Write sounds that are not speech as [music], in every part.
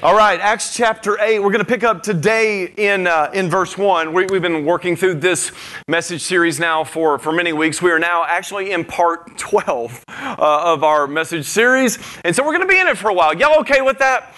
All right, Acts chapter 8. We're going to pick up today in, uh, in verse 1. We, have been working through this message series now for, for many weeks. We are now actually in part 12 uh, of our message series. And so we're going to be in it for a while. Y'all okay with that?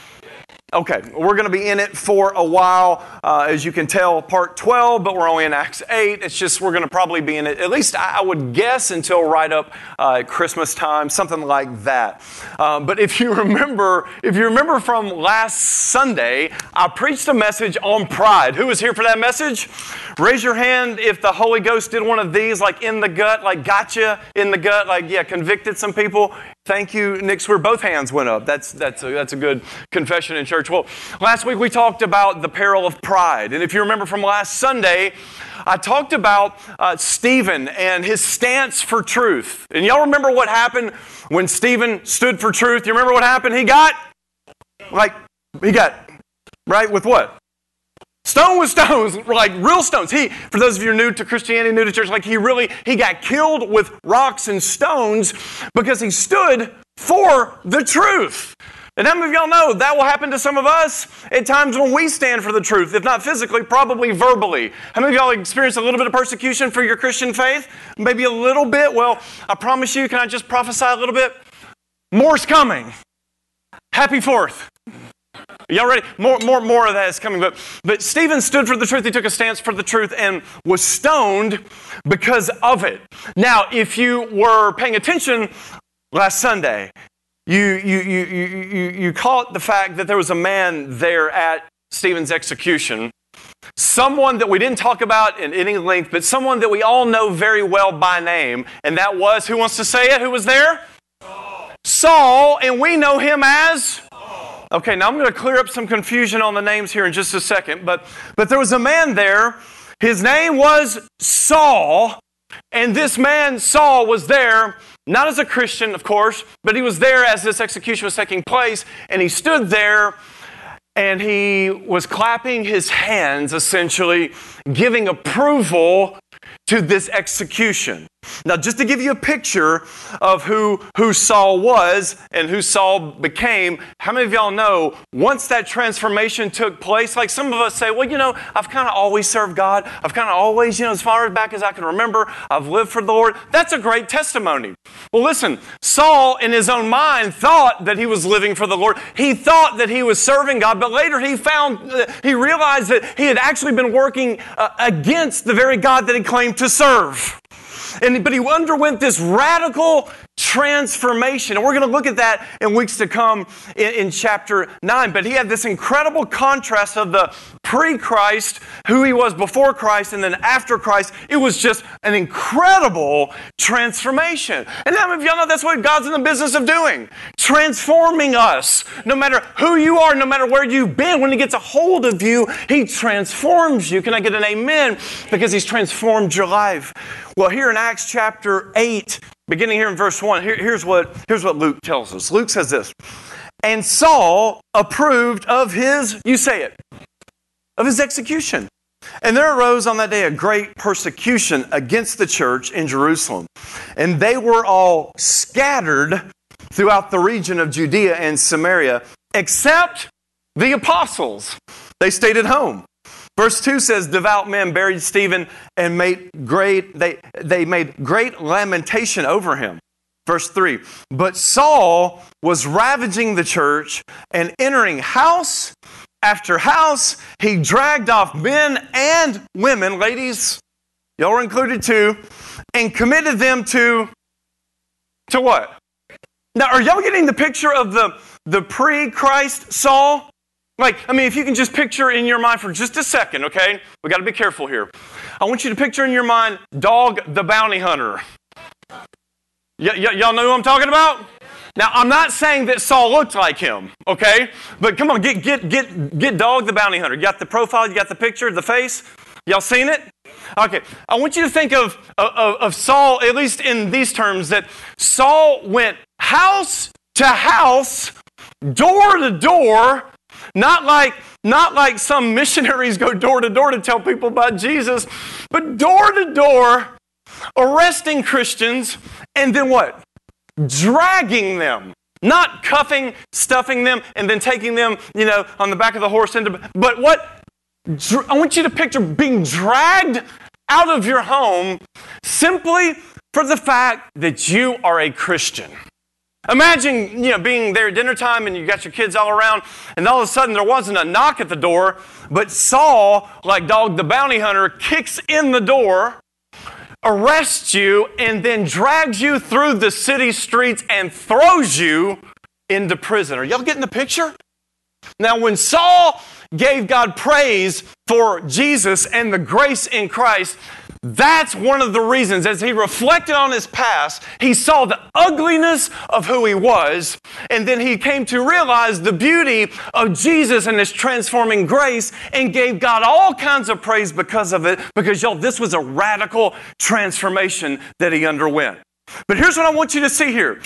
Okay, we're going to be in it for a while. Uh, as you can tell, part 12, but we're only in Acts 8. It's just we're going to probably be in it, at least I would guess, until right up uh, Christmas time, something like that. Um, but if you [laughs] remember, if you remember from last Sunday, I preached a message on pride. Who was here for that message? Raise your hand if the Holy Ghost did one of these, like in the gut, like gotcha in the gut, like, yeah, convicted some people. Thank you, Nick Where Both hands went up. That's, that's, a, that's a good confession in church. Well, last week we talked about the peril of pride. And if you remember from last Sunday, I talked about uh, Stephen and his stance for truth. And y'all remember what happened when Stephen stood for truth? You remember what happened? He got, like, he got, right, with what? Stone with stones, [laughs] like real stones. He, for those of you are new to Christianity, new to church, like he really, he got killed with rocks and stones because he stood for the truth. And how many of y'all know that will happen to some of us at times when we stand for the truth, if not physically, probably verbally? How many of y'all experienced a little bit of persecution for your Christian faith? Maybe a little bit? Well, I promise you, can I just prophesy a little bit? More's coming. Happy Fourth. Y'all ready? More, more, more of that is coming. But, but Stephen stood for the truth. He took a stance for the truth and was stoned because of it. Now, if you were paying attention last Sunday, you, you, you, you, you caught the fact that there was a man there at Stephen's execution. Someone that we didn't talk about in any length, but someone that we all know very well by name. And that was, who wants to say it? Who was there? Saul. Saul, and we know him as Okay, now I'm going to clear up some confusion on the names here in just a second, but, but there was a man there. His name was Saul, and this man, Saul, was there not as a Christian, of course, but he was there as this execution was taking place, and he stood there and he was clapping his hands, essentially, giving approval to this execution. Now, just to give you a picture of who, who Saul was and who Saul became, how many of y'all know once that transformation took place, like some of us say, well, you know, I've kind of always served God. I've kind of always, you know, as far back as I can remember, I've lived for the Lord. That's a great testimony. Well, listen, Saul in his own mind thought that he was living for the Lord. He thought that he was serving God, but later he found, uh, he realized that he had actually been working uh, against the very God that he claimed to serve. And, but he underwent this radical transformation. And we're going to look at that in weeks to come in, in chapter 9. But he had this incredible contrast of the pre Christ, who he was before Christ, and then after Christ. It was just an incredible transformation. And many of y'all know that's what God's in the business of doing? Transforming us. No matter who you are, no matter where you've been, when he gets a hold of you, he transforms you. Can I get an amen? Because he's transformed your life. Well, here in Acts chapter 8, Beginning here in verse 1, here, here's, what, here's what Luke tells us. Luke says this And Saul approved of his, you say it, of his execution. And there arose on that day a great persecution against the church in Jerusalem. And they were all scattered throughout the region of Judea and Samaria, except the apostles. They stayed at home. Verse 2 says, Devout men buried Stephen and made great, they, they made great lamentation over him. Verse 3 But Saul was ravaging the church and entering house after house. He dragged off men and women, ladies, y'all are included too, and committed them to, to what? Now, are y'all getting the picture of the, the pre Christ Saul? Like, I mean, if you can just picture in your mind for just a second, okay? We got to be careful here. I want you to picture in your mind Dog the bounty hunter. Y- y- y'all know who I'm talking about? Now, I'm not saying that Saul looked like him, okay? But come on, get, get, get, get Dog the bounty hunter. You got the profile, you got the picture, the face? Y'all seen it? Okay, I want you to think of, of, of Saul, at least in these terms, that Saul went house to house, door to door, not like, not like some missionaries go door to door to tell people about Jesus, but door to door, arresting Christians, and then what? Dragging them. Not cuffing, stuffing them, and then taking them, you know, on the back of the horse into, but what? I want you to picture being dragged out of your home simply for the fact that you are a Christian. Imagine, you know, being there at dinner time and you got your kids all around, and all of a sudden there wasn't a knock at the door, but Saul, like Dog the Bounty Hunter, kicks in the door, arrests you, and then drags you through the city streets and throws you into prison. Are y'all getting the picture? Now, when Saul gave God praise for Jesus and the grace in Christ, that's one of the reasons, as he reflected on his past, he saw the ugliness of who he was, and then he came to realize the beauty of Jesus and his transforming grace and gave God all kinds of praise because of it, because y'all, this was a radical transformation that he underwent. But here's what I want you to see here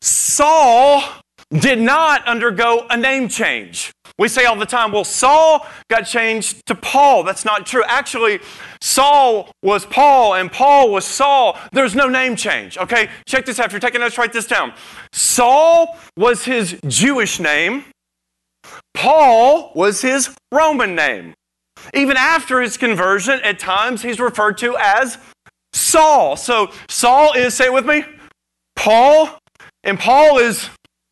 Saul did not undergo a name change. We say all the time, well, Saul got changed to Paul. That's not true. Actually, Saul was Paul and Paul was Saul. There's no name change. Okay, check this out. If you're taking notes, write this down. Saul was his Jewish name, Paul was his Roman name. Even after his conversion, at times he's referred to as Saul. So Saul is, say it with me, Paul, and Paul is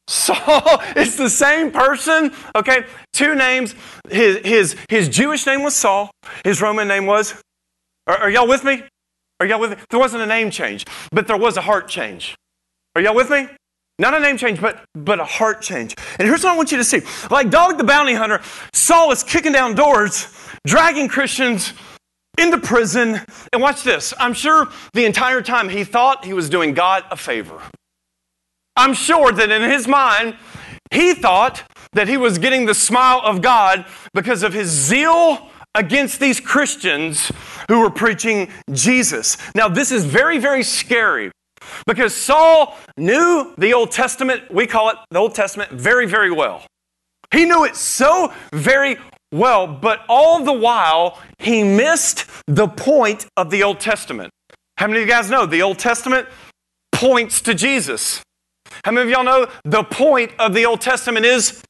Saul [laughs] is the same person. Okay, two names. His, his, his Jewish name was Saul, his Roman name was. Are, are y'all with me? Are y'all with me? There wasn't a name change, but there was a heart change. Are y'all with me? Not a name change, but, but a heart change. And here's what I want you to see. Like Dog the Bounty Hunter, Saul is kicking down doors, dragging Christians into prison. And watch this. I'm sure the entire time he thought he was doing God a favor. I'm sure that in his mind, he thought that he was getting the smile of God because of his zeal against these Christians who were preaching Jesus. Now, this is very, very scary because Saul knew the Old Testament, we call it the Old Testament, very, very well. He knew it so very well, but all the while, he missed the point of the Old Testament. How many of you guys know the Old Testament points to Jesus? How many of y'all know the point of the Old Testament is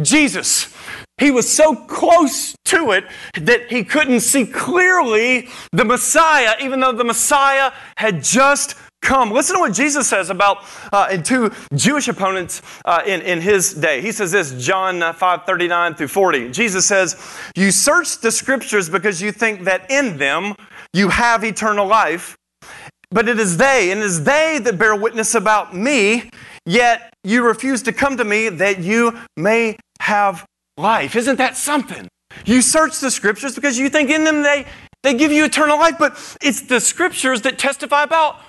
Jesus? He was so close to it that he couldn't see clearly the Messiah, even though the Messiah had just come. Listen to what Jesus says about uh, two Jewish opponents uh, in, in his day. He says this, John 5 39 through 40. Jesus says, You search the scriptures because you think that in them you have eternal life, but it is they, and it is they that bear witness about me, yet you refuse to come to me that you may have life. Isn't that something? You search the scriptures because you think in them they, they give you eternal life, but it's the scriptures that testify about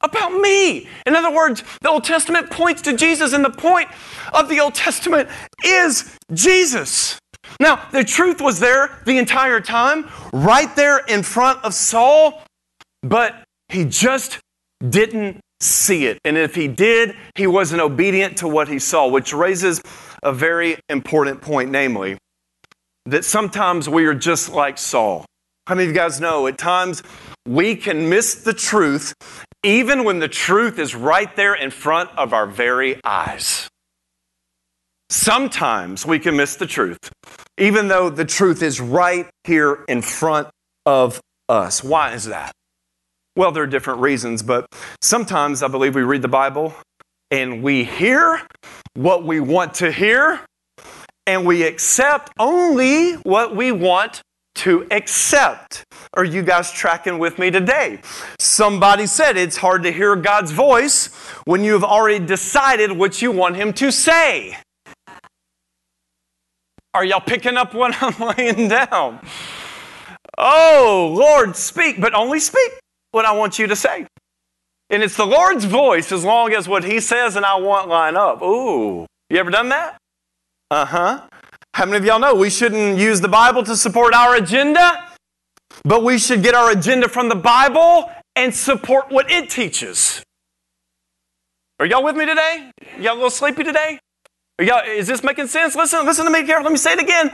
about me. In other words, the Old Testament points to Jesus, and the point of the Old Testament is Jesus. Now, the truth was there the entire time, right there in front of Saul, but he just didn't see it. And if he did, he wasn't obedient to what he saw, which raises a very important point, namely, that sometimes we are just like Saul. How many of you guys know at times we can miss the truth even when the truth is right there in front of our very eyes? Sometimes we can miss the truth, even though the truth is right here in front of us. Why is that? Well, there are different reasons, but sometimes I believe we read the Bible and we hear what we want to hear and we accept only what we want to accept. Are you guys tracking with me today? Somebody said it's hard to hear God's voice when you have already decided what you want Him to say. Are y'all picking up what I'm [laughs] laying down? Oh, Lord, speak, but only speak what I want you to say. And it's the Lord's voice as long as what He says and I want line up. Ooh, you ever done that? Uh huh. How many of y'all know we shouldn't use the Bible to support our agenda? but we should get our agenda from the Bible and support what it teaches. Are y'all with me today? Y'all a little sleepy today? Y'all, is this making sense? Listen, listen to me carefully. Let me say it again.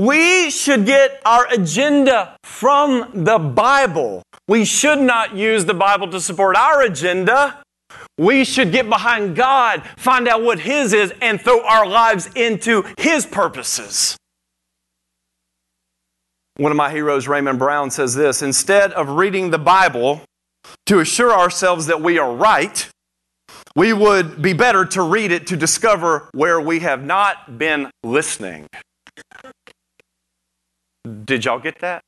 We should get our agenda from the Bible. We should not use the Bible to support our agenda. We should get behind God, find out what His is, and throw our lives into His purposes. One of my heroes, Raymond Brown, says this Instead of reading the Bible to assure ourselves that we are right, we would be better to read it to discover where we have not been listening. Did y'all get that?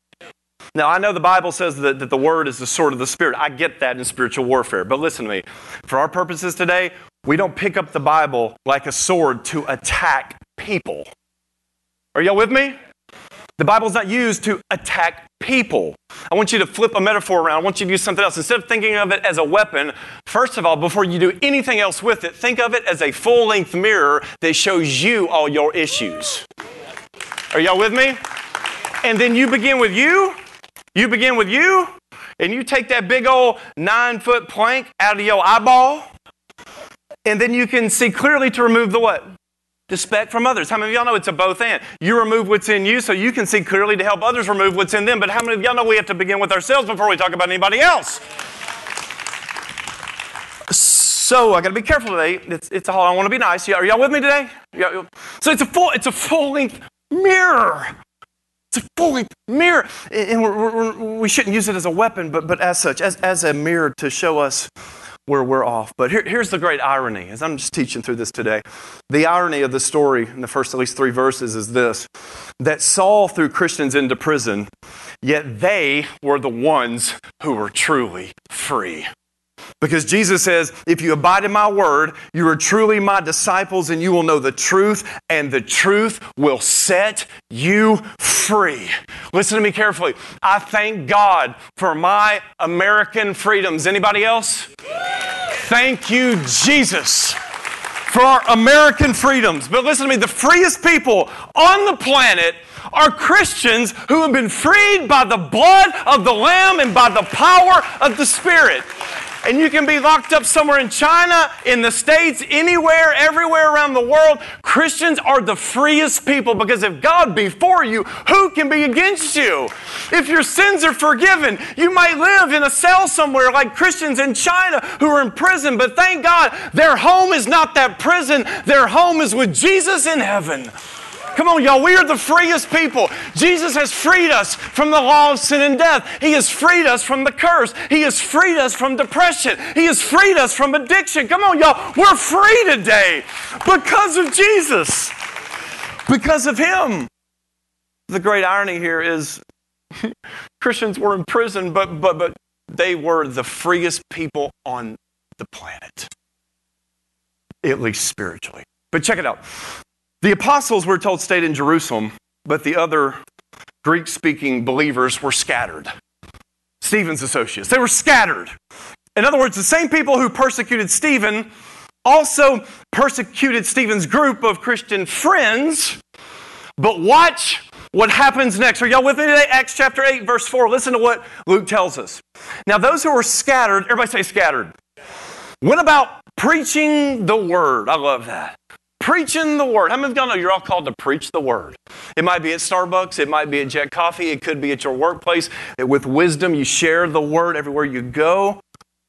Now, I know the Bible says that, that the Word is the sword of the Spirit. I get that in spiritual warfare. But listen to me. For our purposes today, we don't pick up the Bible like a sword to attack people. Are y'all with me? The Bible's not used to attack people. I want you to flip a metaphor around. I want you to use something else. Instead of thinking of it as a weapon, first of all, before you do anything else with it, think of it as a full length mirror that shows you all your issues. Are y'all with me? And then you begin with you. You begin with you, and you take that big old nine foot plank out of your eyeball, and then you can see clearly to remove the what? The speck from others. How many of y'all know it's a both and? You remove what's in you so you can see clearly to help others remove what's in them. But how many of y'all know we have to begin with ourselves before we talk about anybody else? So I got to be careful today. It's, it's all I want to be nice. Are y'all with me today? So it's a full it's a full length mirror. It's a full length mirror, and we're, we're, we should not use it as a weapon, but but as such, as as a mirror to show us where we're off. But here, here's the great irony, as I'm just teaching through this today. The irony of the story in the first at least three verses is this that Saul threw Christians into prison, yet they were the ones who were truly free. Because Jesus says, if you abide in my word, you are truly my disciples and you will know the truth, and the truth will set you free. Listen to me carefully. I thank God for my American freedoms. Anybody else? Thank you, Jesus, for our American freedoms. But listen to me the freest people on the planet are Christians who have been freed by the blood of the Lamb and by the power of the Spirit and you can be locked up somewhere in China, in the States, anywhere, everywhere around the world. Christians are the freest people because if God be for you, who can be against you? If your sins are forgiven, you might live in a cell somewhere like Christians in China who are in prison, but thank God their home is not that prison. Their home is with Jesus in heaven. Come on, y'all. We are the freest people. Jesus has freed us from the law of sin and death. He has freed us from the curse. He has freed us from depression. He has freed us from addiction. Come on, y'all. We're free today because of Jesus, because of Him. The great irony here is [laughs] Christians were in prison, but, but, but they were the freest people on the planet, at least spiritually. But check it out. The apostles, we're told, stayed in Jerusalem, but the other Greek speaking believers were scattered. Stephen's associates, they were scattered. In other words, the same people who persecuted Stephen also persecuted Stephen's group of Christian friends. But watch what happens next. Are y'all with me today? Acts chapter 8, verse 4. Listen to what Luke tells us. Now, those who were scattered, everybody say scattered, went about preaching the word. I love that. Preaching the word. How many of y'all know you're all called to preach the word? It might be at Starbucks, it might be at Jet Coffee, it could be at your workplace. With wisdom, you share the word everywhere you go.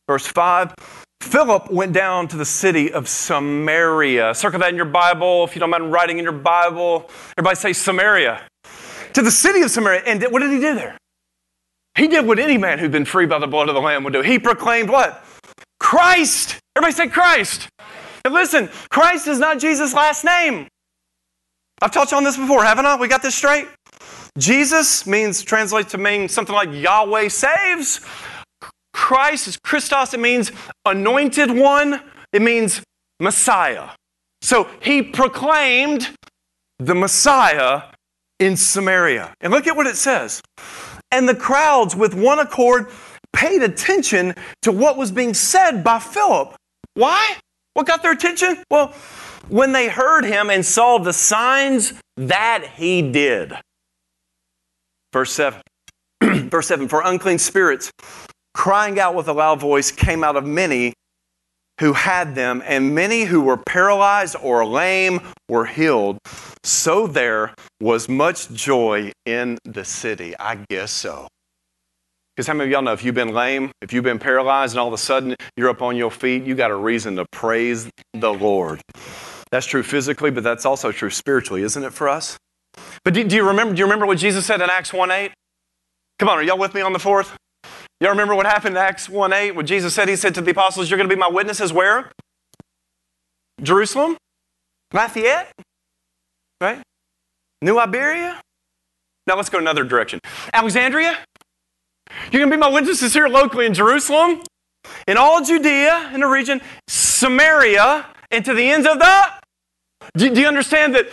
Verse 5 Philip went down to the city of Samaria. Circle that in your Bible if you don't mind writing in your Bible. Everybody say Samaria. To the city of Samaria. And what did he do there? He did what any man who'd been free by the blood of the Lamb would do. He proclaimed what? Christ. Everybody say Christ. And listen, Christ is not Jesus' last name. I've you on this before, haven't I? We got this straight? Jesus means, translates to mean something like Yahweh saves. Christ is Christos, it means anointed one, it means Messiah. So he proclaimed the Messiah in Samaria. And look at what it says. And the crowds, with one accord, paid attention to what was being said by Philip. Why? What got their attention? Well, when they heard him and saw the signs that he did. Verse 7. [clears throat] Verse 7 For unclean spirits, crying out with a loud voice, came out of many who had them, and many who were paralyzed or lame were healed. So there was much joy in the city. I guess so. Because how many of y'all know if you've been lame, if you've been paralyzed, and all of a sudden you're up on your feet, you got a reason to praise the Lord. That's true physically, but that's also true spiritually, isn't it for us? But do, do you remember? Do you remember what Jesus said in Acts 1:8? Come on, are y'all with me on the fourth? Y'all remember what happened in Acts 1:8? What Jesus said? He said to the apostles, "You're going to be my witnesses where? Jerusalem, Lafayette, right? New Iberia. Now let's go another direction. Alexandria. You're going to be my witnesses here locally in Jerusalem, in all Judea, in the region, Samaria, and to the ends of the. Do, do you understand that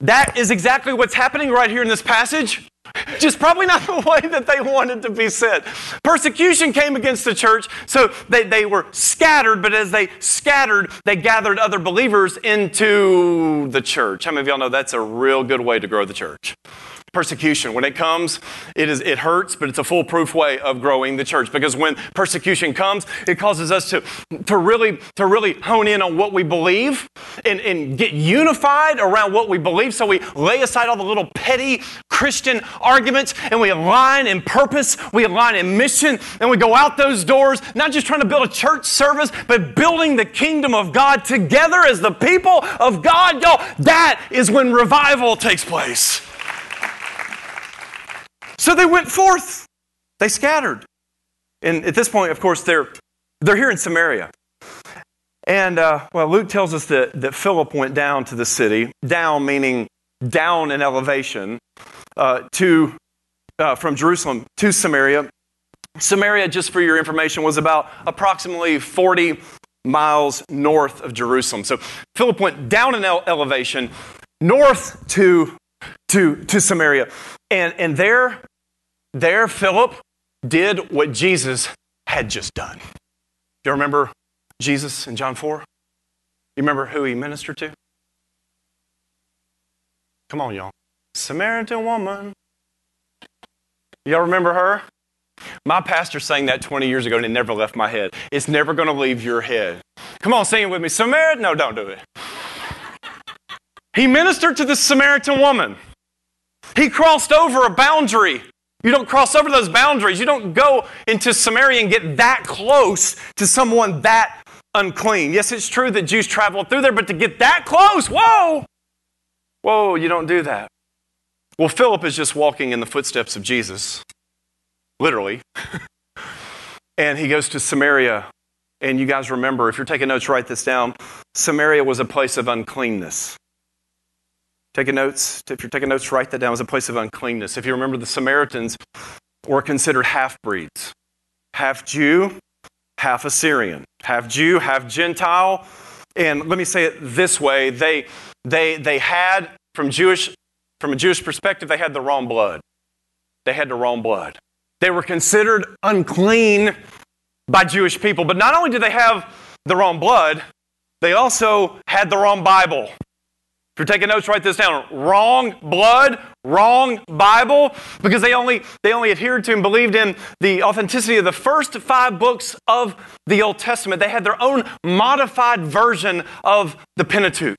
that is exactly what's happening right here in this passage? Just probably not [laughs] the way that they wanted to be said. Persecution came against the church, so they, they were scattered, but as they scattered, they gathered other believers into the church. How many of y'all know that's a real good way to grow the church? Persecution. When it comes, it, is, it hurts, but it's a foolproof way of growing the church. Because when persecution comes, it causes us to, to, really, to really hone in on what we believe and, and get unified around what we believe. So we lay aside all the little petty Christian arguments and we align in purpose, we align in mission, and we go out those doors, not just trying to build a church service, but building the kingdom of God together as the people of God. Y'all, that is when revival takes place. So they went forth. They scattered. And at this point, of course, they're, they're here in Samaria. And, uh, well, Luke tells us that, that Philip went down to the city, down meaning down in elevation, uh, to, uh, from Jerusalem to Samaria. Samaria, just for your information, was about approximately 40 miles north of Jerusalem. So Philip went down in elevation north to, to, to Samaria. And, and there there, Philip did what Jesus had just done. Do you remember Jesus in John 4? You remember who he ministered to? Come on, y'all. Samaritan woman. Y'all remember her? My pastor sang that 20 years ago and it never left my head. It's never going to leave your head. Come on, sing it with me. Samaritan? No, don't do it. He ministered to the Samaritan woman. He crossed over a boundary you don't cross over those boundaries. You don't go into Samaria and get that close to someone that unclean. Yes, it's true that Jews traveled through there, but to get that close, whoa, whoa, you don't do that. Well, Philip is just walking in the footsteps of Jesus, literally. [laughs] and he goes to Samaria. And you guys remember, if you're taking notes, write this down. Samaria was a place of uncleanness. Taking notes, if you're taking notes, write that down as a place of uncleanness. If you remember, the Samaritans were considered half breeds half Jew, half Assyrian, half Jew, half Gentile. And let me say it this way they, they, they had, from, Jewish, from a Jewish perspective, they had the wrong blood. They had the wrong blood. They were considered unclean by Jewish people. But not only did they have the wrong blood, they also had the wrong Bible. If you're taking notes, write this down. Wrong blood, wrong Bible, because they only, they only adhered to and believed in the authenticity of the first five books of the Old Testament. They had their own modified version of the Pentateuch.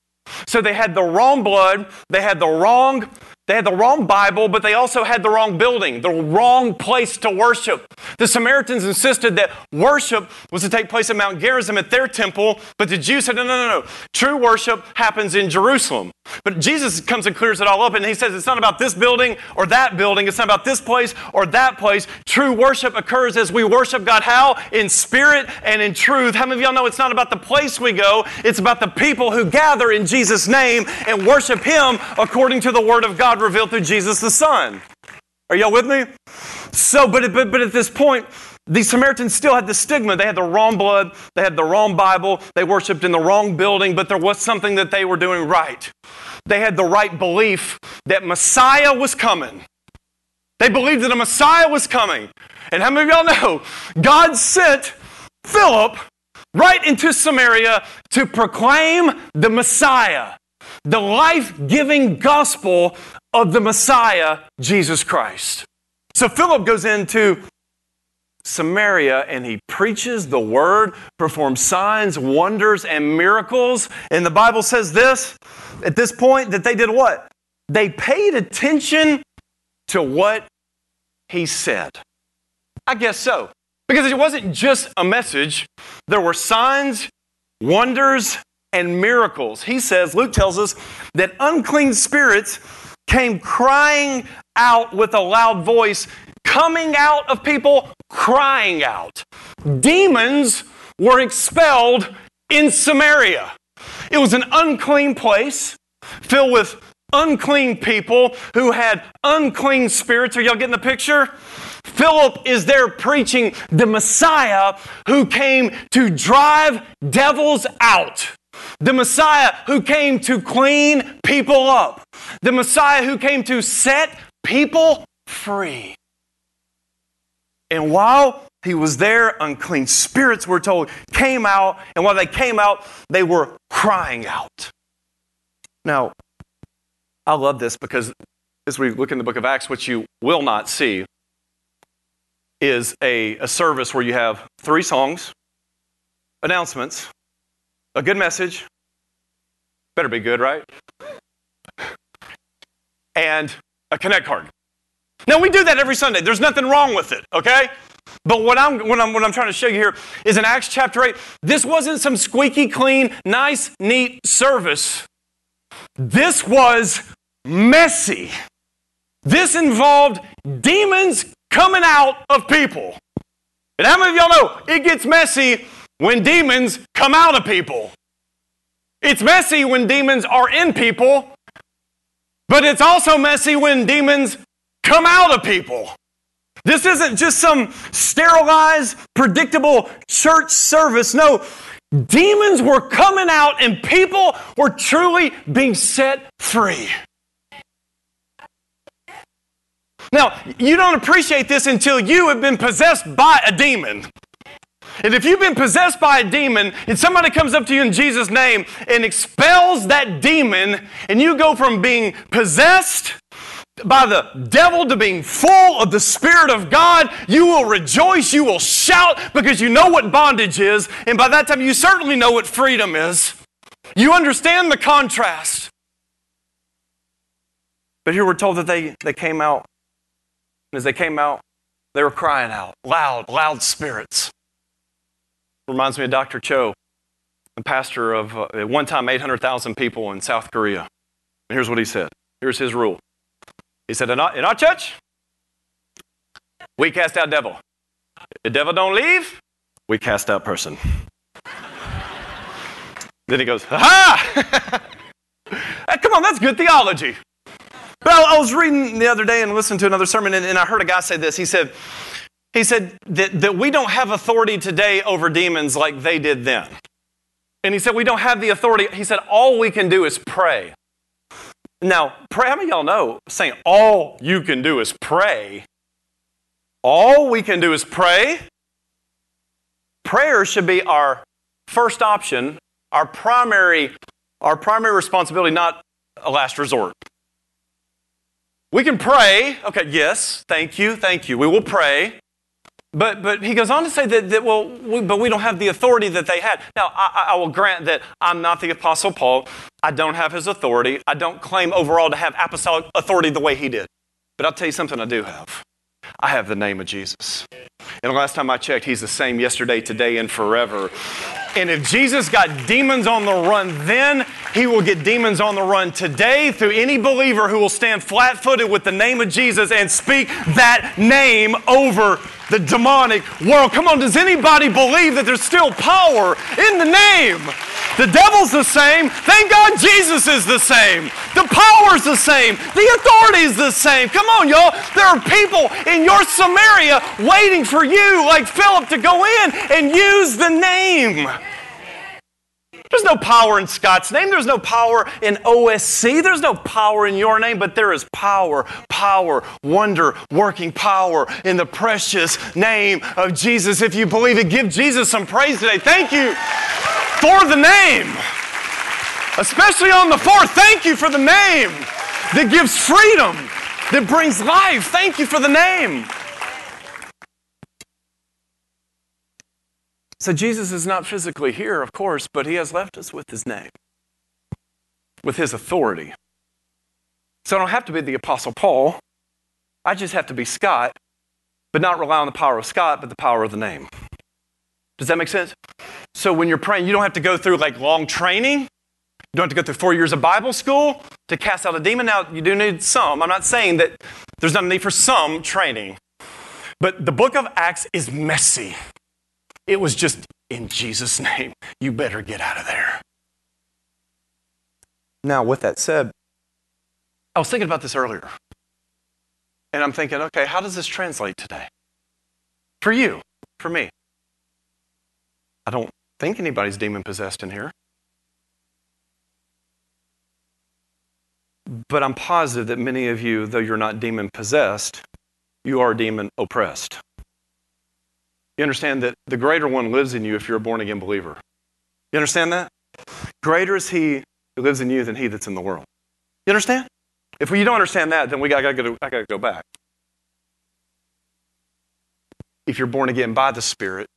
So they had the wrong blood, they had the wrong they had the wrong Bible, but they also had the wrong building, the wrong place to worship. The Samaritans insisted that worship was to take place at Mount Gerizim at their temple, but the Jews said, no, no, no, no. True worship happens in Jerusalem. But Jesus comes and clears it all up, and he says it's not about this building or that building. It's not about this place or that place. True worship occurs as we worship God. How? In spirit and in truth. How many of y'all know it's not about the place we go, it's about the people who gather in Jesus' name and worship Him according to the Word of God revealed through Jesus the Son. Are y'all with me? So, but, but, but at this point, the Samaritans still had the stigma. They had the wrong blood, they had the wrong Bible, they worshiped in the wrong building, but there was something that they were doing right. They had the right belief that Messiah was coming. They believed that a Messiah was coming. And how many of y'all know God sent Philip right into Samaria to proclaim the Messiah? the life giving gospel of the Messiah, Jesus Christ. So Philip goes into Samaria and he preaches the word, performs signs, wonders, and miracles. And the Bible says this at this point that they did what? They paid attention to what he said. I guess so. Because it wasn't just a message, there were signs, wonders, and miracles. He says, Luke tells us, that unclean spirits came crying out with a loud voice, coming out of people crying out. Demons were expelled in Samaria. It was an unclean place filled with unclean people who had unclean spirits. Are y'all getting the picture? Philip is there preaching the Messiah who came to drive devils out. The Messiah who came to clean people up. The Messiah who came to set people free. And while he was there, unclean spirits, we're told, came out. And while they came out, they were crying out. Now, I love this because as we look in the book of Acts, what you will not see is a, a service where you have three songs, announcements, a good message, better be good, right? And a connect card. Now we do that every Sunday. There's nothing wrong with it, okay? But what I'm, what, I'm, what I'm trying to show you here is in Acts chapter 8, this wasn't some squeaky clean, nice, neat service. This was messy. This involved demons coming out of people. And how many of y'all know it gets messy when demons come out of people? It's messy when demons are in people, but it's also messy when demons come out of people. This isn't just some sterilized, predictable church service. No, demons were coming out and people were truly being set free. Now, you don't appreciate this until you have been possessed by a demon. And if you've been possessed by a demon and somebody comes up to you in Jesus' name and expels that demon, and you go from being possessed by the devil to being full of the Spirit of God, you will rejoice, you will shout because you know what bondage is, and by that time you certainly know what freedom is. You understand the contrast. But here we're told that they, they came out and as they came out, they were crying out, loud, loud spirits. Reminds me of Dr. Cho, the pastor of, uh, at one time, 800,000 people in South Korea. And here's what he said. Here's his rule. He said, in our, in our church, we cast out devil. The devil don't leave, we cast out person. [laughs] then he goes, ha [laughs] Come on, that's good theology. But I, was reading the other day and listening to another sermon, and, and I heard a guy say this. He said, he said that, that we don't have authority today over demons like they did then. And he said, we don't have the authority. He said, all we can do is pray. Now, pray, how many of y'all know saying all you can do is pray? All we can do is pray. Prayer should be our first option, our primary, our primary responsibility, not a last resort. We can pray. Okay, yes, thank you, thank you. We will pray. But, but he goes on to say that, that well, we, but we don't have the authority that they had. Now, I, I will grant that I'm not the Apostle Paul. I don't have his authority. I don't claim overall to have apostolic authority the way he did. But I'll tell you something I do have. I have the name of Jesus. And the last time I checked, he's the same yesterday, today, and forever. And if Jesus got demons on the run then, he will get demons on the run today through any believer who will stand flat footed with the name of Jesus and speak that name over the demonic world. Come on, does anybody believe that there's still power in the name? The devil's the same. Thank God Jesus is the same. The power's the same. The authority is the same. Come on, y'all. There are people in your Samaria waiting for you, like Philip, to go in and use the name. There's no power in Scott's name. There's no power in OSC. There's no power in your name, but there is power, power, wonder, working power in the precious name of Jesus. If you believe it, give Jesus some praise today. Thank you for the name. Especially on the fourth, thank you for the name that gives freedom that brings life. Thank you for the name. So Jesus is not physically here, of course, but he has left us with his name, with his authority. So I don't have to be the Apostle Paul. I just have to be Scott, but not rely on the power of Scott, but the power of the name. Does that make sense? So when you're praying, you don't have to go through like long training. You don't have to go through four years of Bible school to cast out a demon. Now, you do need some. I'm not saying that there's not a need for some training. But the book of Acts is messy. It was just, in Jesus' name, you better get out of there. Now, with that said, I was thinking about this earlier. And I'm thinking, okay, how does this translate today? For you, for me. I don't think anybody's demon possessed in here. But I'm positive that many of you, though you're not demon possessed, you are demon oppressed. You understand that the greater one lives in you if you're a born again believer. You understand that? Greater is he who lives in you than he that's in the world. You understand? If you don't understand that, then we got, I got to go back. If you're born again by the Spirit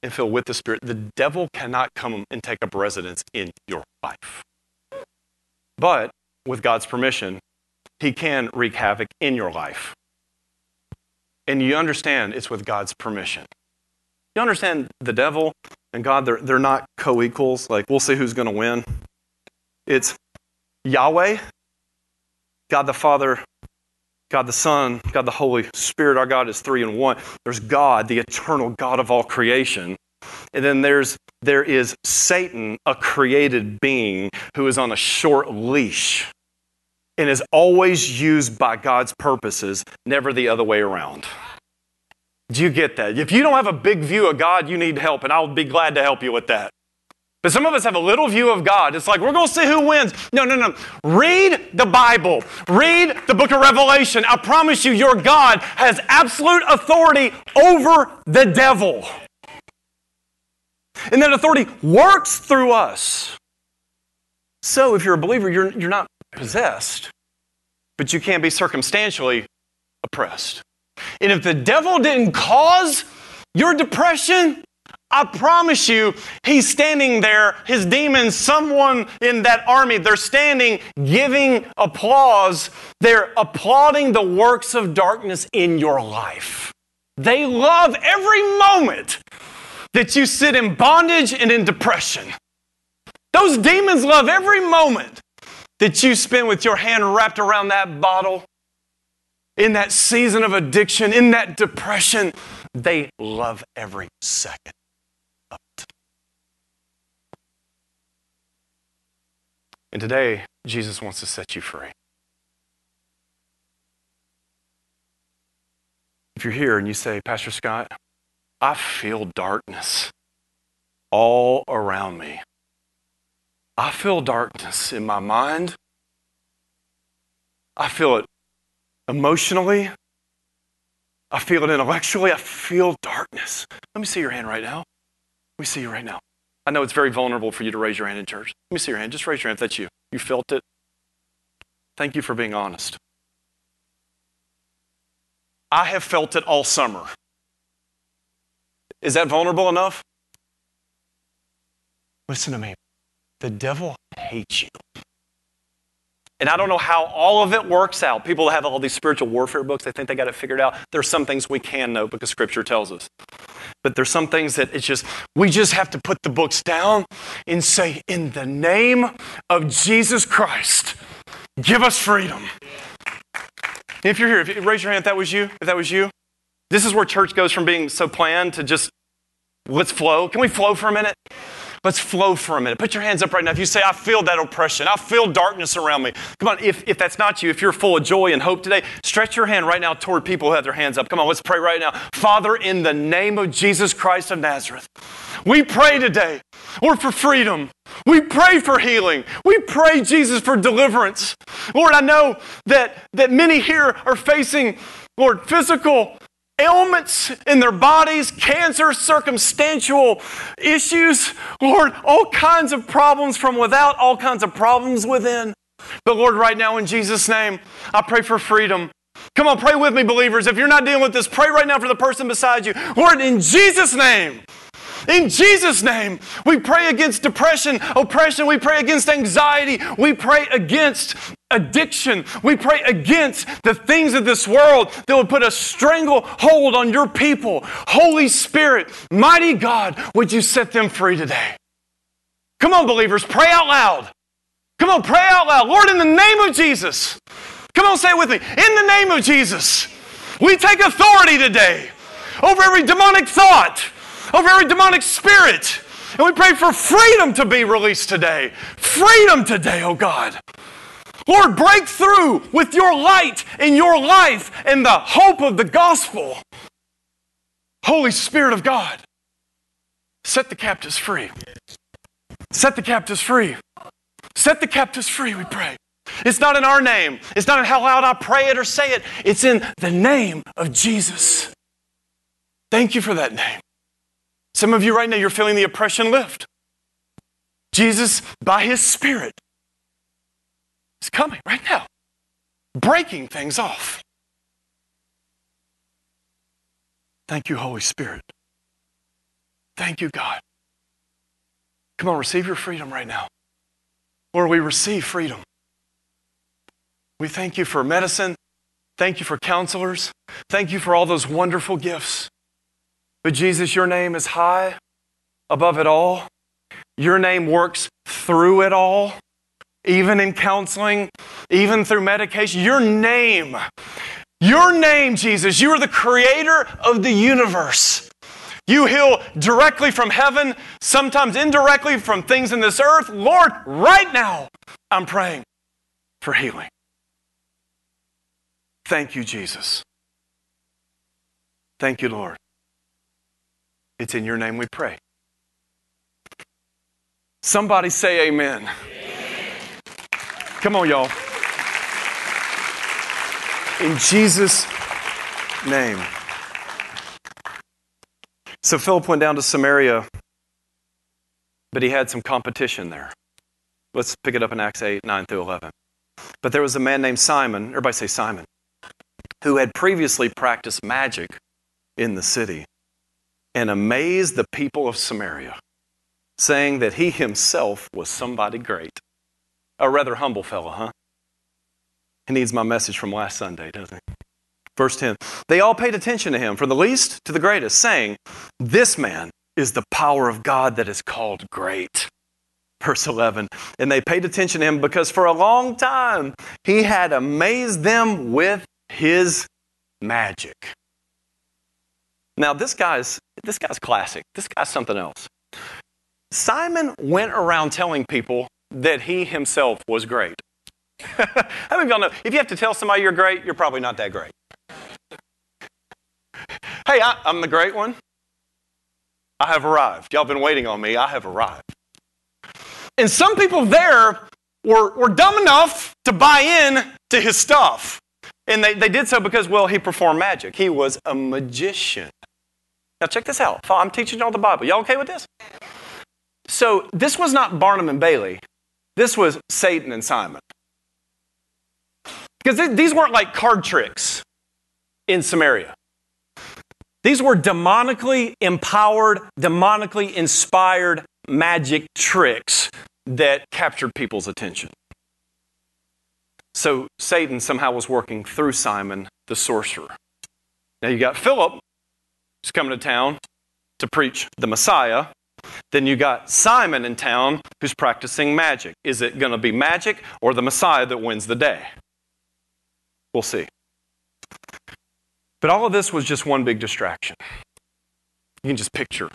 and filled with the Spirit, the devil cannot come and take up residence in your life. But with God's permission, he can wreak havoc in your life. And you understand it's with God's permission. You understand the devil and God, they're, they're not co equals. Like, we'll see who's going to win. It's Yahweh God the Father, God the Son, God the Holy Spirit. Our God is three in one. There's God, the eternal God of all creation. And then there's there is Satan, a created being who is on a short leash and is always used by God's purposes, never the other way around. Do you get that? If you don't have a big view of God, you need help, and I'll be glad to help you with that. But some of us have a little view of God. It's like, we're going to see who wins. No, no, no. Read the Bible, read the book of Revelation. I promise you, your God has absolute authority over the devil. And that authority works through us. So if you're a believer, you're, you're not possessed, but you can't be circumstantially oppressed. And if the devil didn't cause your depression, I promise you, he's standing there, his demons, someone in that army, they're standing giving applause. They're applauding the works of darkness in your life. They love every moment that you sit in bondage and in depression. Those demons love every moment that you spend with your hand wrapped around that bottle in that season of addiction, in that depression. They love every second. of it. And today, Jesus wants to set you free. If you're here and you say, Pastor Scott, I feel darkness all around me. I feel darkness in my mind. I feel it emotionally. I feel it intellectually. I feel darkness. Let me see your hand right now. Let me see you right now. I know it's very vulnerable for you to raise your hand in church. Let me see your hand. Just raise your hand if that's you. You felt it. Thank you for being honest. I have felt it all summer. Is that vulnerable enough? Listen to me. The devil hates you. And I don't know how all of it works out. People have all these spiritual warfare books, they think they got it figured out. There's some things we can know because Scripture tells us. But there's some things that it's just, we just have to put the books down and say, in the name of Jesus Christ, give us freedom. If you're here, if you, raise your hand if that was you. If that was you. This is where church goes from being so planned to just let's flow. Can we flow for a minute? Let's flow for a minute. Put your hands up right now. If you say, I feel that oppression, I feel darkness around me. Come on, if, if that's not you, if you're full of joy and hope today, stretch your hand right now toward people who have their hands up. Come on, let's pray right now. Father, in the name of Jesus Christ of Nazareth, we pray today, Lord, for freedom. We pray for healing. We pray, Jesus, for deliverance. Lord, I know that, that many here are facing, Lord, physical ailments in their bodies, cancer, circumstantial issues, Lord, all kinds of problems from without, all kinds of problems within. But Lord, right now in Jesus' name, I pray for freedom. Come on, pray with me, believers. If you're not dealing with this, pray right now for the person beside you. Lord, in Jesus' name, in Jesus' name, we pray against depression, oppression. We pray against anxiety. We pray against addiction. We pray against the things of this world that would put a stranglehold on your people. Holy Spirit, mighty God, would you set them free today? Come on, believers, pray out loud. Come on, pray out loud. Lord, in the name of Jesus. Come on, say it with me. In the name of Jesus, we take authority today over every demonic thought over every demonic spirit. And we pray for freedom to be released today. Freedom today, oh God. Lord, break through with your light in your life and the hope of the gospel. Holy Spirit of God, set the captives free. Set the captives free. Set the captives free, we pray. It's not in our name. It's not in how loud I pray it or say it. It's in the name of Jesus. Thank you for that name. Some of you right now, you're feeling the oppression lift. Jesus, by his Spirit, is coming right now, breaking things off. Thank you, Holy Spirit. Thank you, God. Come on, receive your freedom right now. Lord, we receive freedom. We thank you for medicine. Thank you for counselors. Thank you for all those wonderful gifts. But Jesus, your name is high above it all. Your name works through it all, even in counseling, even through medication. Your name, your name, Jesus, you are the creator of the universe. You heal directly from heaven, sometimes indirectly from things in this earth. Lord, right now, I'm praying for healing. Thank you, Jesus. Thank you, Lord. It's in your name we pray. Somebody say amen. amen. Come on, y'all. In Jesus' name. So Philip went down to Samaria, but he had some competition there. Let's pick it up in Acts 8, 9 through 11. But there was a man named Simon, everybody say Simon, who had previously practiced magic in the city and amazed the people of Samaria, saying that he himself was somebody great. A rather humble fellow, huh? He needs my message from last Sunday, doesn't he? Verse 10 They all paid attention to him, from the least to the greatest, saying, This man is the power of God that is called great. Verse 11 And they paid attention to him because for a long time he had amazed them with his magic. Now, this guy's, this guy's classic. This guy's something else. Simon went around telling people that he himself was great. [laughs] How many of y'all know if you have to tell somebody you're great, you're probably not that great? hey, I, I'm the great one. I have arrived. Y'all been waiting on me. I have arrived. And some people there were, were dumb enough to buy in to his stuff. And they, they did so because, well, he performed magic. He was a magician. Now, check this out. I'm teaching y'all the Bible. Y'all okay with this? So, this was not Barnum and Bailey. This was Satan and Simon. Because these weren't like card tricks in Samaria. These were demonically empowered, demonically inspired magic tricks that captured people's attention. So Satan somehow was working through Simon the sorcerer. Now you got Philip, who's coming to town to preach the Messiah. Then you got Simon in town who's practicing magic. Is it going to be magic or the Messiah that wins the day? We'll see. But all of this was just one big distraction. You can just picture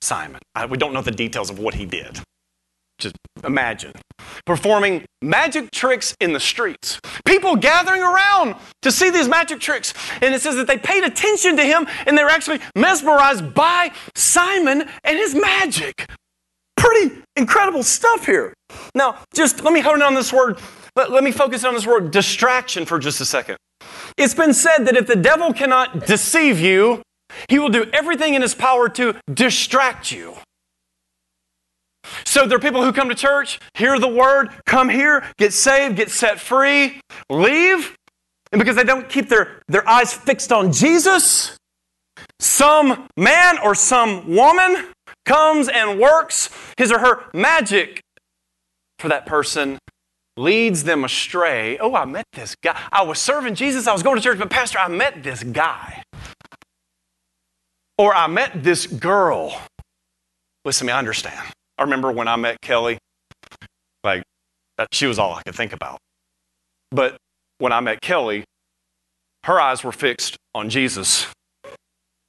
Simon. I, we don't know the details of what he did. Just imagine performing magic tricks in the streets. People gathering around to see these magic tricks. And it says that they paid attention to him and they were actually mesmerized by Simon and his magic. Pretty incredible stuff here. Now, just let me hone in on this word. Let, let me focus on this word distraction for just a second. It's been said that if the devil cannot deceive you, he will do everything in his power to distract you. So there are people who come to church, hear the word, come here, get saved, get set free, leave. And because they don't keep their, their eyes fixed on Jesus, some man or some woman comes and works his or her magic for that person, leads them astray. Oh, I met this guy. I was serving Jesus, I was going to church, but Pastor, I met this guy. Or I met this girl. Listen to me, I understand. I remember when I met Kelly, like, that she was all I could think about. But when I met Kelly, her eyes were fixed on Jesus.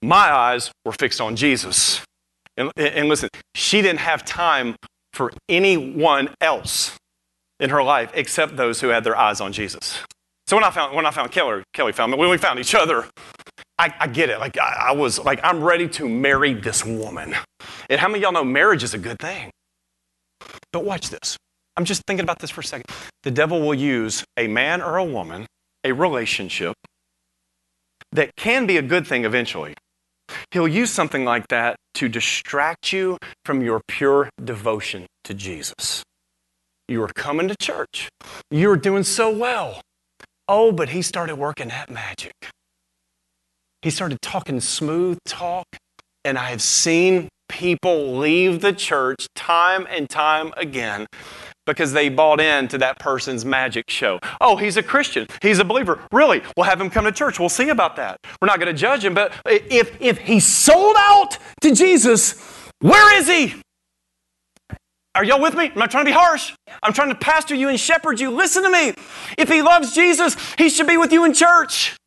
My eyes were fixed on Jesus. And, and listen, she didn't have time for anyone else in her life except those who had their eyes on Jesus. So when I found, when I found Kelly, Kelly found me, when we found each other, I, I get it. Like I, I, was like, I'm ready to marry this woman. And how many of y'all know marriage is a good thing? But watch this. I'm just thinking about this for a second. The devil will use a man or a woman, a relationship that can be a good thing eventually. He'll use something like that to distract you from your pure devotion to Jesus. You were coming to church. You were doing so well. Oh, but he started working that magic. He started talking smooth talk, and I have seen people leave the church time and time again because they bought into that person's magic show. Oh, he's a Christian. He's a believer. Really? We'll have him come to church. We'll see about that. We're not going to judge him, but if, if he sold out to Jesus, where is he? Are y'all with me? I'm not trying to be harsh. I'm trying to pastor you and shepherd you. Listen to me. If he loves Jesus, he should be with you in church.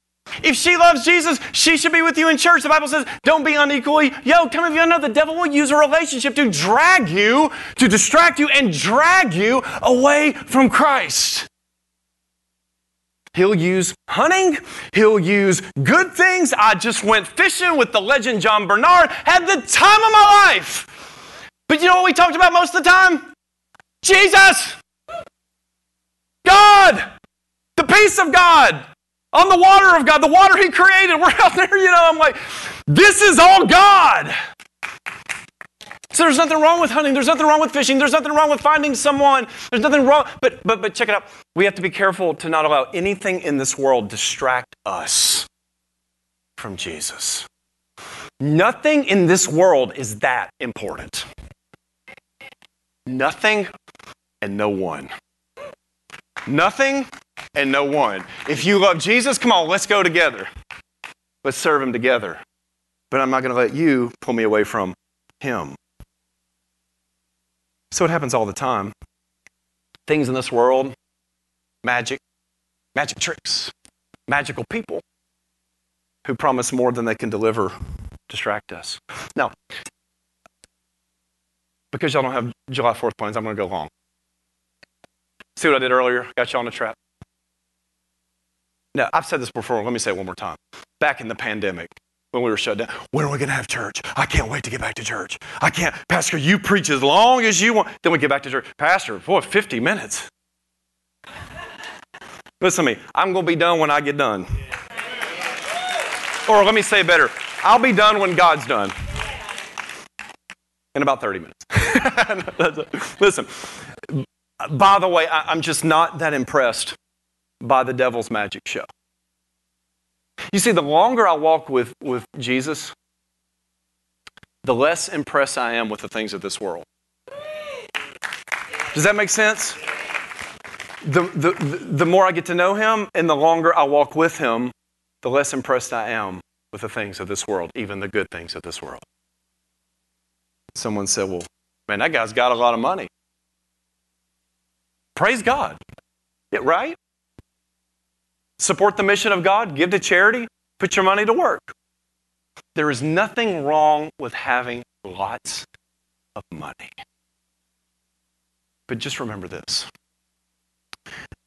If she loves Jesus, she should be with you in church. The Bible says, don't be unequally yoked. How many of you know the devil will use a relationship to drag you, to distract you, and drag you away from Christ? He'll use hunting. He'll use good things. I just went fishing with the legend John Bernard, had the time of my life. But you know what we talked about most of the time? Jesus! God! The peace of God! On the water of God, the water He created. [laughs] We're out there, you know, I'm like, this is all God. So there's nothing wrong with hunting. There's nothing wrong with fishing. There's nothing wrong with finding someone. There's nothing wrong. But but but check it out. We have to be careful to not allow anything in this world distract us from Jesus. Nothing in this world is that important. Nothing and no one. Nothing and no one. If you love Jesus, come on, let's go together. Let's serve him together. But I'm not going to let you pull me away from him. So it happens all the time. Things in this world, magic, magic tricks, magical people who promise more than they can deliver, distract us. Now, because y'all don't have July 4th plans, I'm going to go long. See what I did earlier? Got you on a trap. Now, I've said this before. Let me say it one more time. Back in the pandemic, when we were shut down, when are we going to have church? I can't wait to get back to church. I can't. Pastor, you preach as long as you want. Then we get back to church. Pastor, boy, 50 minutes. Listen to me. I'm going to be done when I get done. Or let me say better. I'll be done when God's done. In about 30 minutes. [laughs] Listen, by the way, I, am just not that impressed by the devil's magic show. You see, the longer I walk with, with Jesus, the less impressed I am with the things of this world. Does that make sense? The, the, the more I get to know him and the longer I walk with him, the less impressed I am with the things of this world, even the good things of this world. Someone said, Well, man, that guy's got a lot of money. Praise God. Yeah, right? Support the mission of God, give to charity, put your money to work. There is nothing wrong with having lots of money. But just remember this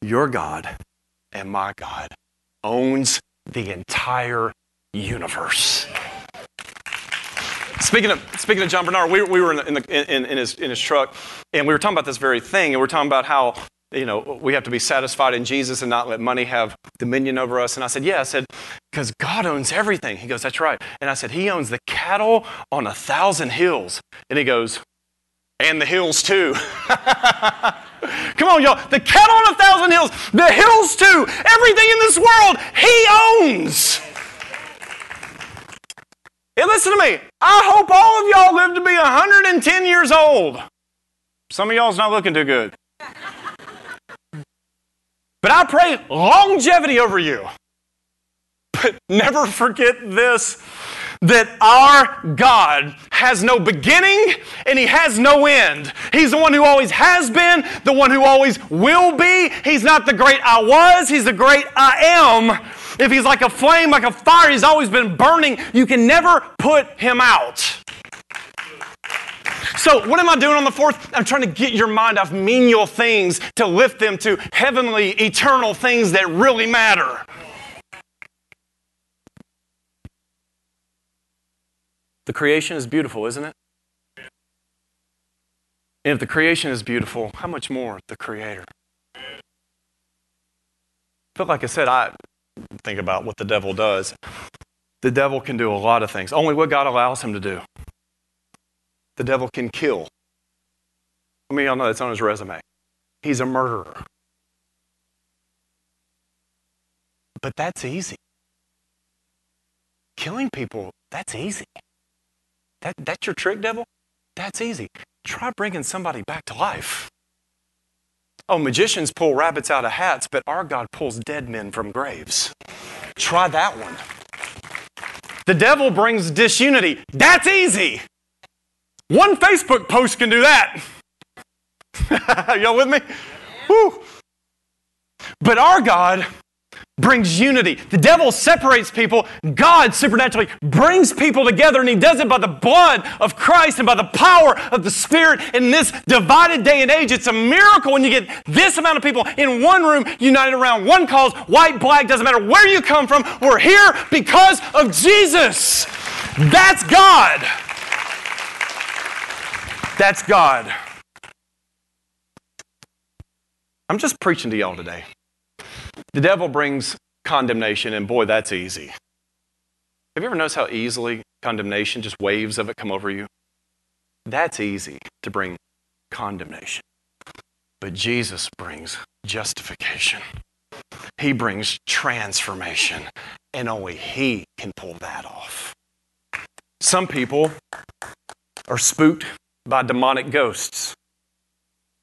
your God and my God owns the entire universe. Speaking of, speaking of John Bernard, we, we were in, the, in, in, his, in his truck, and we were talking about this very thing, and we are talking about how you know, we have to be satisfied in Jesus and not let money have dominion over us. And I said, Yeah, I said, because God owns everything. He goes, That's right. And I said, He owns the cattle on a thousand hills. And he goes, And the hills too. [laughs] Come on, y'all. The cattle on a thousand hills, the hills too. Everything in this world, he owns. Hey, listen to me. I hope all of y'all live to be 110 years old. Some of y'all's not looking too good. But I pray longevity over you. But never forget this that our God has no beginning and He has no end. He's the one who always has been, the one who always will be. He's not the great I was, He's the great I am. If He's like a flame, like a fire, He's always been burning. You can never put Him out. So, what am I doing on the fourth? I'm trying to get your mind off menial things to lift them to heavenly, eternal things that really matter. The creation is beautiful, isn't it? And if the creation is beautiful, how much more the Creator? But like I said, I think about what the devil does. The devil can do a lot of things, only what God allows him to do. The devil can kill. Let me y'all know that's on his resume. He's a murderer. But that's easy. Killing people, that's easy. That, that's your trick, devil? That's easy. Try bringing somebody back to life. Oh, magicians pull rabbits out of hats, but our God pulls dead men from graves. Try that one. The devil brings disunity. That's easy. One Facebook post can do that. [laughs] Y'all with me? Woo. But our God brings unity. The devil separates people. God supernaturally brings people together, and he does it by the blood of Christ and by the power of the Spirit. In this divided day and age, it's a miracle when you get this amount of people in one room united around one cause white, black, doesn't matter where you come from. We're here because of Jesus. That's God. That's God. I'm just preaching to y'all today. The devil brings condemnation, and boy, that's easy. Have you ever noticed how easily condemnation, just waves of it come over you? That's easy to bring condemnation. But Jesus brings justification. He brings transformation, and only He can pull that off. Some people are spooked by demonic ghosts,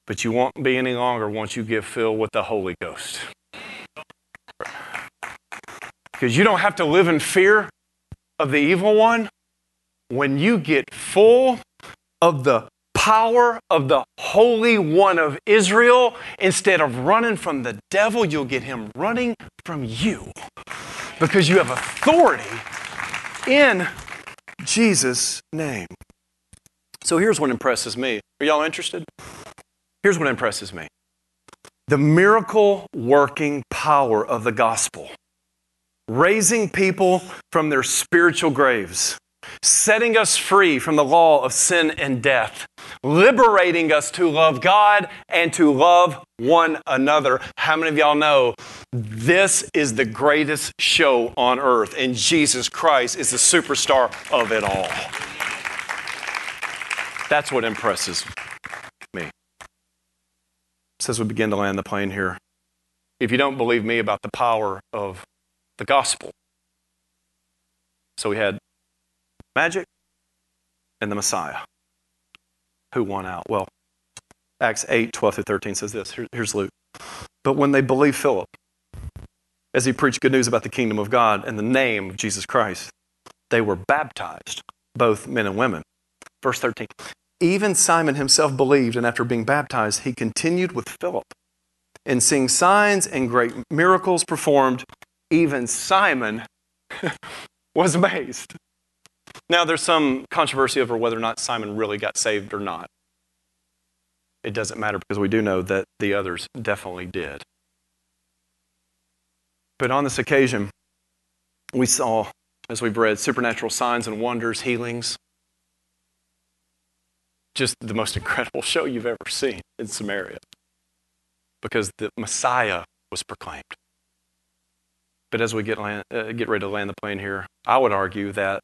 but you won't be any longer once you get filled with the Holy Ghost. Because you don't have to live in fear of the evil one when you get full of the power of the Holy One of Israel. Instead of running from the devil, you'll get him running from you because you have authority in Jesus' name. So here's what impresses me. Are y'all interested? Here's what impresses me the miracle working power of the gospel, raising people from their spiritual graves, setting us free from the law of sin and death, liberating us to love God and to love one another. How many of y'all know this is the greatest show on earth, and Jesus Christ is the superstar of it all? That's what impresses me. Says we begin to land the plane here, if you don't believe me about the power of the gospel, so we had magic and the Messiah. Who won out? Well, Acts 8, 12 through 13 says this. Here, here's Luke. But when they believed Philip, as he preached good news about the kingdom of God and the name of Jesus Christ, they were baptized, both men and women. Verse 13. Even Simon himself believed, and after being baptized, he continued with Philip. And seeing signs and great miracles performed, even Simon [laughs] was amazed. Now, there's some controversy over whether or not Simon really got saved or not. It doesn't matter because we do know that the others definitely did. But on this occasion, we saw, as we've read, supernatural signs and wonders, healings, just the most [laughs] incredible show you've ever seen in Samaria because the Messiah was proclaimed. But as we get, land, uh, get ready to land the plane here, I would argue that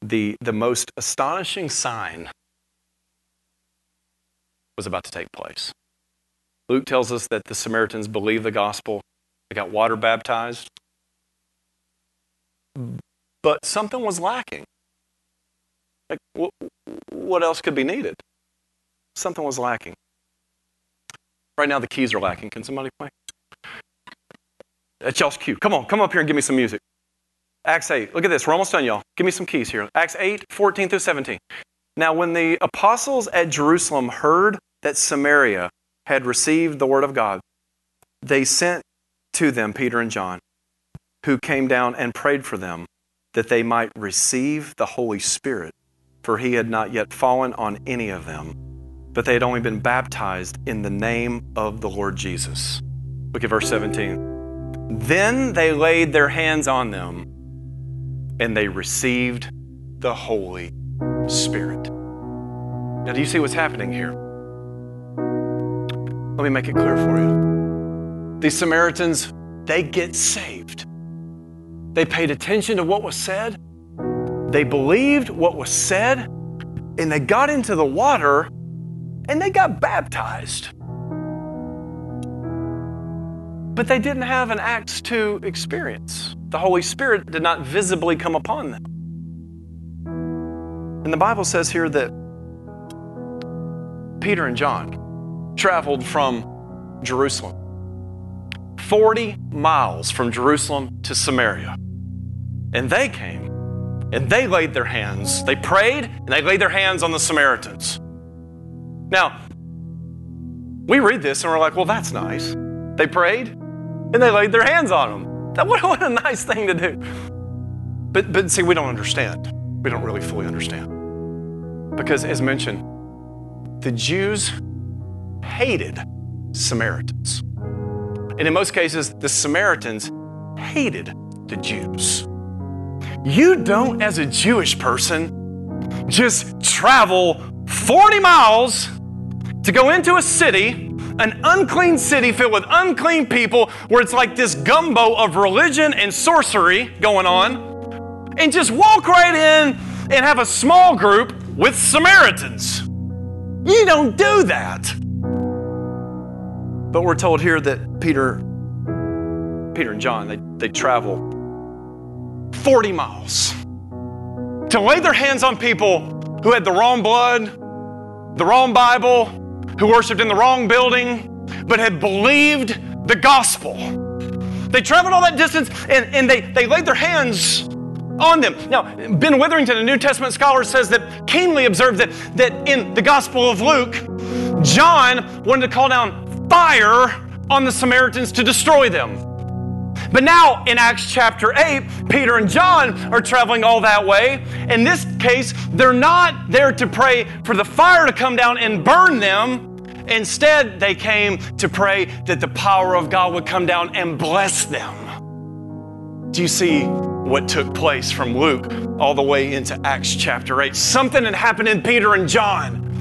the, the most astonishing sign was about to take place. Luke tells us that the Samaritans believed the gospel, they got water baptized, but something was lacking. Like, what else could be needed? Something was lacking. Right now, the keys are lacking. Can somebody play? That's y'all's cue. Come on, come up here and give me some music. Acts 8. Look at this. We're almost done, y'all. Give me some keys here. Acts 8, 14 through 17. Now, when the apostles at Jerusalem heard that Samaria had received the word of God, they sent to them Peter and John, who came down and prayed for them that they might receive the Holy Spirit, for he had not yet fallen on any of them, but they had only been baptized in the name of the Lord Jesus. Look at verse 17. Then they laid their hands on them, and they received the Holy Spirit. Now, do you see what's happening here? Let me make it clear for you. These Samaritans, they get saved. They paid attention to what was said, they believed what was said, and they got into the water and they got baptized. But they didn't have an Acts 2 experience. The Holy Spirit did not visibly come upon them. And the Bible says here that Peter and John traveled from Jerusalem, 40 miles from Jerusalem to Samaria. And they came and they laid their hands, they prayed and they laid their hands on the Samaritans. Now, we read this and we're like, well, that's nice. They prayed and they laid their hands on them. That, [laughs] what, what a nice thing to do. But, but see, we don't understand. We don't really fully understand. Because, as mentioned, the Jews hated Samaritans. And in most cases, the Samaritans hated the Jews. You don't, as a Jewish person, just travel 40 miles to go into a city, an unclean city filled with unclean people, where it's like this gumbo of religion and sorcery going on, and just walk right in and have a small group with Samaritans. You don't do that. But we're told here that Peter, Peter and John, they, they travel 40 miles to lay their hands on people who had the wrong blood, the wrong Bible, who worshiped in the wrong building, but had believed the gospel. They traveled all that distance and, and they, they laid their hands on them. Now, Ben Witherington, a New Testament scholar, says that keenly observed that, that in the Gospel of Luke, John wanted to call down fire on the Samaritans to destroy them. But now in Acts chapter 8, Peter and John are traveling all that way. In this case, they're not there to pray for the fire to come down and burn them. Instead, they came to pray that the power of God would come down and bless them. Do you see what took place from Luke all the way into Acts chapter 8. Something had happened in Peter and John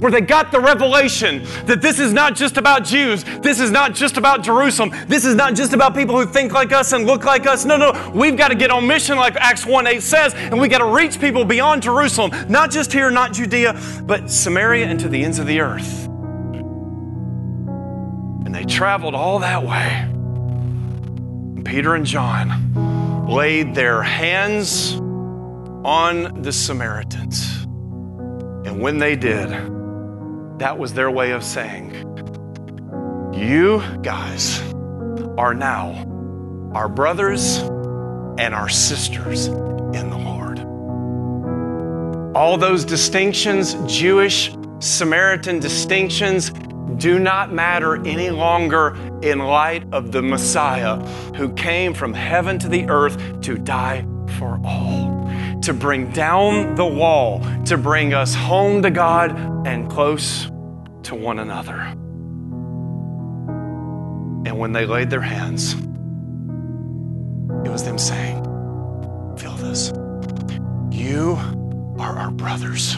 where they got the revelation that this is not just about Jews. This is not just about Jerusalem. This is not just about people who think like us and look like us. No, no. We've got to get on mission like Acts 1 8 says, and we got to reach people beyond Jerusalem, not just here, not Judea, but Samaria and to the ends of the earth. And they traveled all that way. Peter and John laid their hands on the Samaritans. And when they did, that was their way of saying, You guys are now our brothers and our sisters in the Lord. All those distinctions, Jewish, Samaritan distinctions, do not matter any longer in light of the Messiah who came from heaven to the earth to die for all, to bring down the wall, to bring us home to God and close to one another. And when they laid their hands, it was them saying, Feel this. You are our brothers.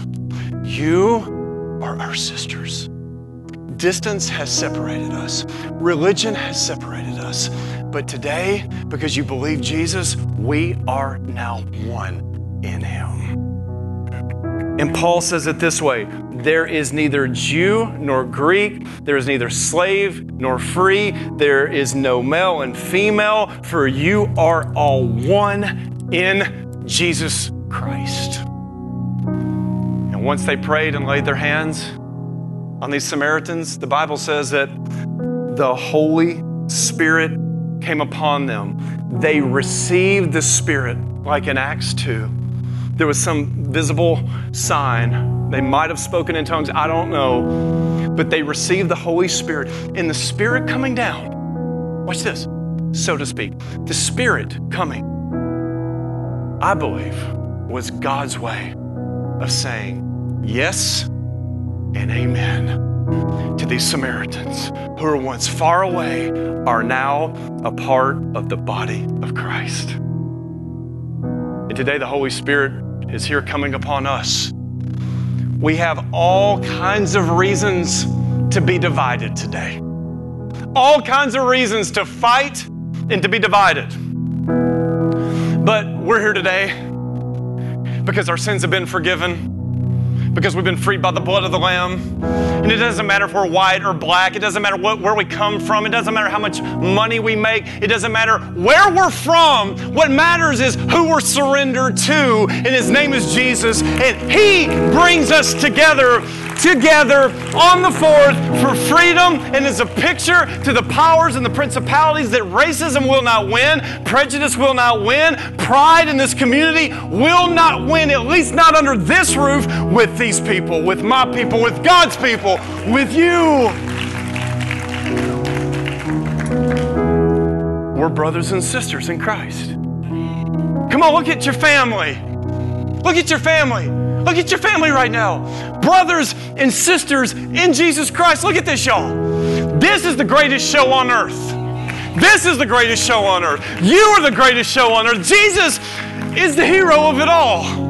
You are our sisters. Distance has separated us, religion has separated us. But today, because you believe Jesus, we are now one in Him. And Paul says it this way there is neither Jew nor Greek, there is neither slave nor free, there is no male and female, for you are all one in Jesus Christ. And once they prayed and laid their hands on these Samaritans, the Bible says that the Holy Spirit came upon them. They received the Spirit, like in Acts 2. There was some visible sign. They might have spoken in tongues, I don't know. But they received the Holy Spirit. And the Spirit coming down, watch this, so to speak, the Spirit coming, I believe, was God's way of saying yes and amen to these Samaritans who were once far away are now a part of the body of Christ. And today the Holy Spirit is here coming upon us. We have all kinds of reasons to be divided today, all kinds of reasons to fight and to be divided. But we're here today because our sins have been forgiven because we've been freed by the blood of the Lamb. And it doesn't matter if we're white or black, it doesn't matter what, where we come from, it doesn't matter how much money we make, it doesn't matter where we're from. What matters is who we're surrendered to, and His name is Jesus, and He brings us together together on the fourth for freedom and is a picture to the powers and the principalities that racism will not win, prejudice will not win, pride in this community will not win, at least not under this roof with these people, with my people, with God's people, with you. We're brothers and sisters in Christ. Come on, look at your family. Look at your family. Look at your family right now. Brothers and sisters in Jesus Christ. Look at this, y'all. This is the greatest show on earth. This is the greatest show on earth. You are the greatest show on earth. Jesus is the hero of it all.